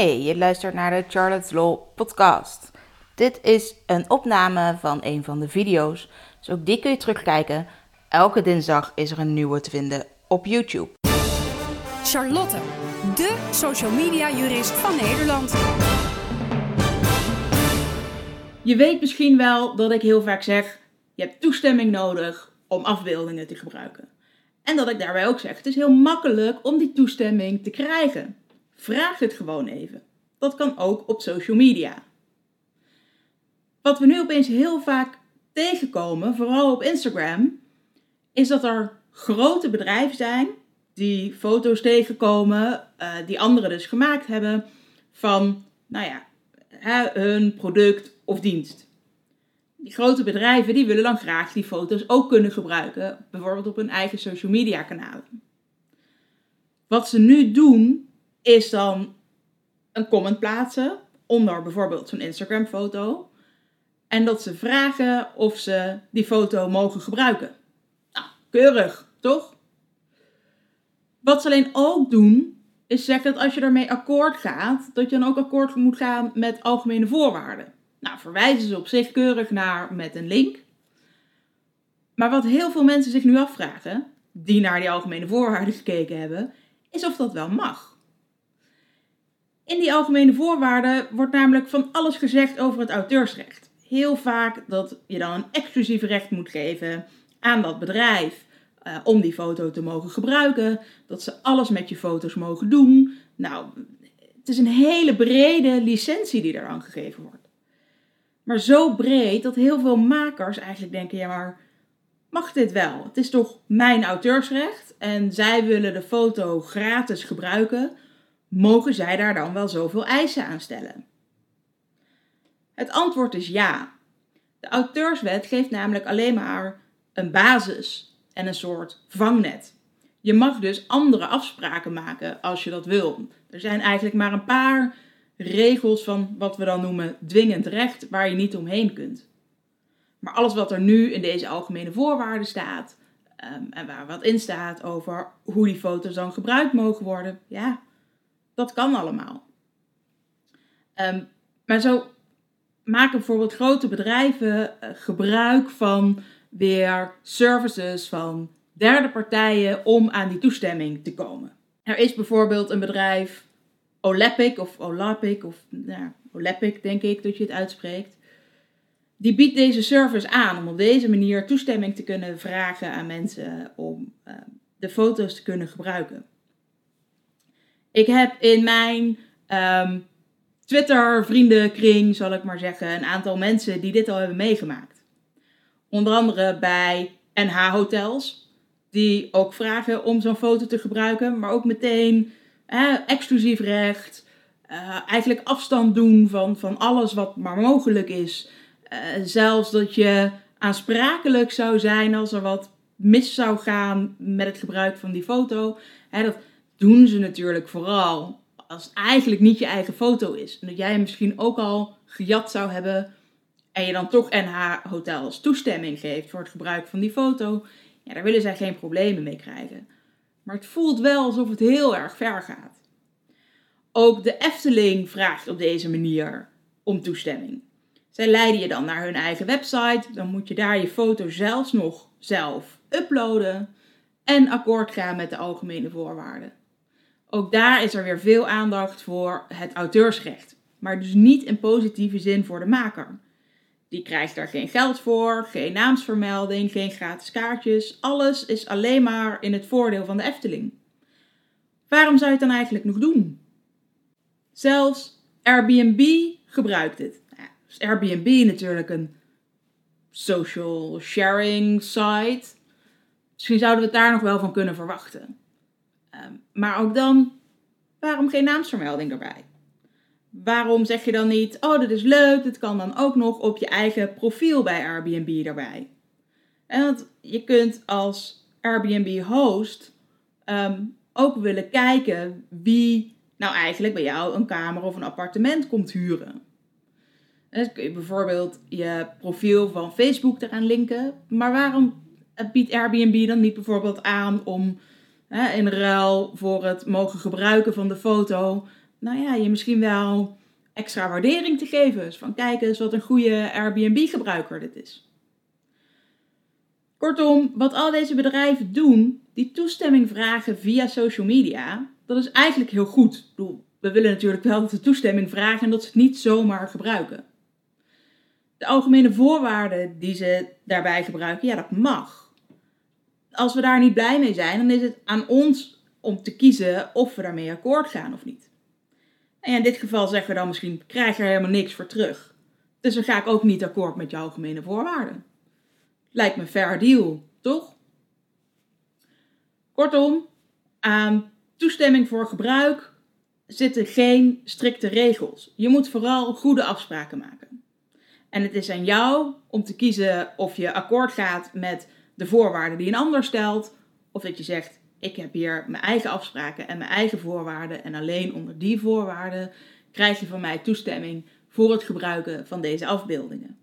Hey, je luistert naar de Charlotte's Law podcast. Dit is een opname van een van de video's, dus ook die kun je terugkijken. Elke dinsdag is er een nieuwe te vinden op YouTube. Charlotte, de social media jurist van Nederland. Je weet misschien wel dat ik heel vaak zeg: je hebt toestemming nodig om afbeeldingen te gebruiken. En dat ik daarbij ook zeg: het is heel makkelijk om die toestemming te krijgen. Vraag het gewoon even. Dat kan ook op social media. Wat we nu opeens heel vaak tegenkomen, vooral op Instagram, is dat er grote bedrijven zijn die foto's tegenkomen, uh, die anderen dus gemaakt hebben van, nou ja, hun product of dienst. Die grote bedrijven die willen dan graag die foto's ook kunnen gebruiken, bijvoorbeeld op hun eigen social media kanalen. Wat ze nu doen, is dan een comment plaatsen onder bijvoorbeeld zo'n Instagram foto. En dat ze vragen of ze die foto mogen gebruiken. Nou, keurig, toch? Wat ze alleen ook doen, is zeggen dat als je daarmee akkoord gaat, dat je dan ook akkoord moet gaan met algemene voorwaarden. Nou, verwijzen ze op zich keurig naar met een link. Maar wat heel veel mensen zich nu afvragen, die naar die algemene voorwaarden gekeken hebben, is of dat wel mag. In die algemene voorwaarden wordt namelijk van alles gezegd over het auteursrecht. Heel vaak dat je dan een exclusief recht moet geven aan dat bedrijf uh, om die foto te mogen gebruiken. Dat ze alles met je foto's mogen doen. Nou, het is een hele brede licentie die eraan gegeven wordt. Maar zo breed dat heel veel makers eigenlijk denken: ja, maar mag dit wel? Het is toch mijn auteursrecht en zij willen de foto gratis gebruiken mogen zij daar dan wel zoveel eisen aan stellen? Het antwoord is ja. De auteurswet geeft namelijk alleen maar een basis en een soort vangnet. Je mag dus andere afspraken maken als je dat wil. Er zijn eigenlijk maar een paar regels van wat we dan noemen dwingend recht waar je niet omheen kunt. Maar alles wat er nu in deze algemene voorwaarden staat um, en waar wat in staat over hoe die foto's dan gebruikt mogen worden, ja, dat kan allemaal. Um, maar zo maken bijvoorbeeld grote bedrijven eh, gebruik van weer services van derde partijen om aan die toestemming te komen. Er is bijvoorbeeld een bedrijf, Olepic of Olapic, of nou, Olepic denk ik dat je het uitspreekt. Die biedt deze service aan om op deze manier toestemming te kunnen vragen aan mensen om uh, de foto's te kunnen gebruiken. Ik heb in mijn um, Twitter vriendenkring, zal ik maar zeggen, een aantal mensen die dit al hebben meegemaakt. Onder andere bij NH Hotels, die ook vragen om zo'n foto te gebruiken, maar ook meteen eh, exclusief recht. Uh, eigenlijk afstand doen van, van alles wat maar mogelijk is. Uh, zelfs dat je aansprakelijk zou zijn als er wat mis zou gaan met het gebruik van die foto. Hè, dat, doen ze natuurlijk vooral als het eigenlijk niet je eigen foto is. En dat jij hem misschien ook al gejat zou hebben en je dan toch NH Hotels toestemming geeft voor het gebruik van die foto. Ja, daar willen zij geen problemen mee krijgen. Maar het voelt wel alsof het heel erg ver gaat. Ook de Efteling vraagt op deze manier om toestemming. Zij leiden je dan naar hun eigen website. Dan moet je daar je foto zelfs nog zelf uploaden en akkoord gaan met de algemene voorwaarden. Ook daar is er weer veel aandacht voor het auteursrecht, maar dus niet in positieve zin voor de maker. Die krijgt daar geen geld voor, geen naamsvermelding, geen gratis kaartjes. Alles is alleen maar in het voordeel van de Efteling. Waarom zou je het dan eigenlijk nog doen? Zelfs Airbnb gebruikt. Nou, is Airbnb natuurlijk een social sharing site. Misschien zouden we het daar nog wel van kunnen verwachten. Maar ook dan, waarom geen naamsvermelding erbij? Waarom zeg je dan niet, oh dit is leuk, dit kan dan ook nog op je eigen profiel bij Airbnb erbij? En want je kunt als Airbnb host ehm, ook willen kijken wie nou eigenlijk bij jou een kamer of een appartement komt huren. En dan kun je bijvoorbeeld je profiel van Facebook eraan linken. Maar waarom biedt Airbnb dan niet bijvoorbeeld aan om in ruil voor het mogen gebruiken van de foto, nou ja, je misschien wel extra waardering te geven. Dus van kijk eens wat een goede Airbnb-gebruiker dit is. Kortom, wat al deze bedrijven doen, die toestemming vragen via social media, dat is eigenlijk heel goed. We willen natuurlijk wel dat ze toestemming vragen en dat ze het niet zomaar gebruiken. De algemene voorwaarden die ze daarbij gebruiken, ja, dat mag. Als we daar niet blij mee zijn, dan is het aan ons om te kiezen of we daarmee akkoord gaan of niet. En in dit geval zeggen we dan misschien, krijg je er helemaal niks voor terug. Dus dan ga ik ook niet akkoord met jouw algemene voorwaarden. Lijkt me fair deal, toch? Kortom, aan toestemming voor gebruik zitten geen strikte regels. Je moet vooral goede afspraken maken. En het is aan jou om te kiezen of je akkoord gaat met de voorwaarden die een ander stelt. Of dat je zegt, ik heb hier mijn eigen afspraken en mijn eigen voorwaarden. En alleen onder die voorwaarden krijg je van mij toestemming voor het gebruiken van deze afbeeldingen.